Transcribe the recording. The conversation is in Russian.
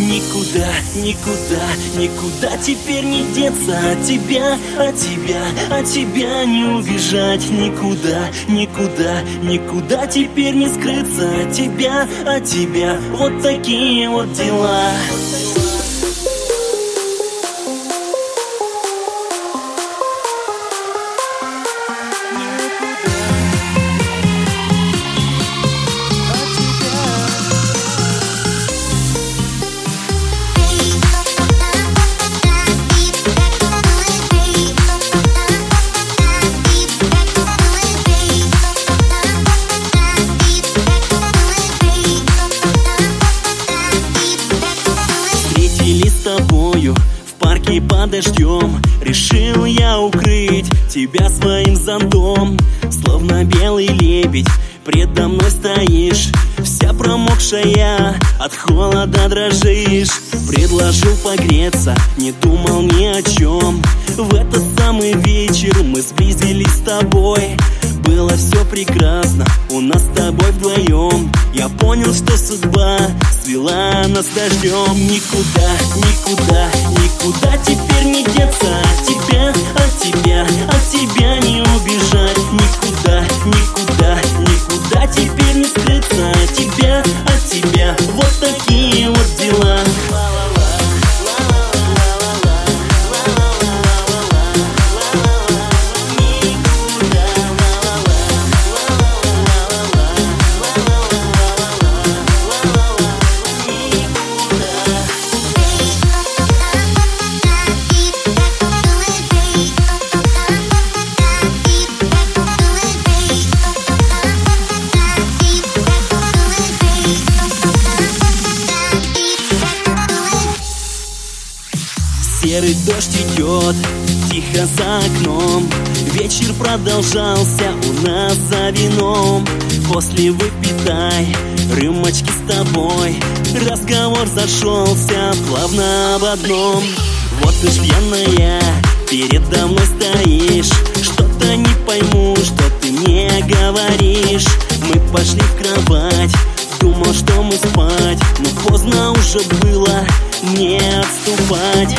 Никуда, никуда, никуда теперь не деться. От тебя, от тебя, от тебя не убежать. Никуда, никуда, никуда теперь не скрыться. От тебя, от тебя Вот такие вот дела с тобою в парке под дождем. Решил я укрыть тебя своим зонтом. Словно белый лебедь предо мной стоишь. Вся промокшая, от холода дрожишь. Предложил погреться, не думал ни о чем В этот самый вечер мы сблизились с тобой было все прекрасно, у нас с тобой вдвоем Я понял, что судьба свела нас дождем Никуда, никуда, никуда теперь не деться. От тебя, от тебя, от тебя не убежать. Никуда, никуда, никуда теперь не скрыться Серый дождь идет тихо за окном. Вечер продолжался у нас за вином. После выпитай рюмочки с тобой. Разговор зашелся плавно об одном. Вот ты ж пьяная, передо мной стоишь. Что-то не пойму, что ты мне говоришь. Мы пошли в кровать Думал, что мы спать. Но поздно уже было мне отступать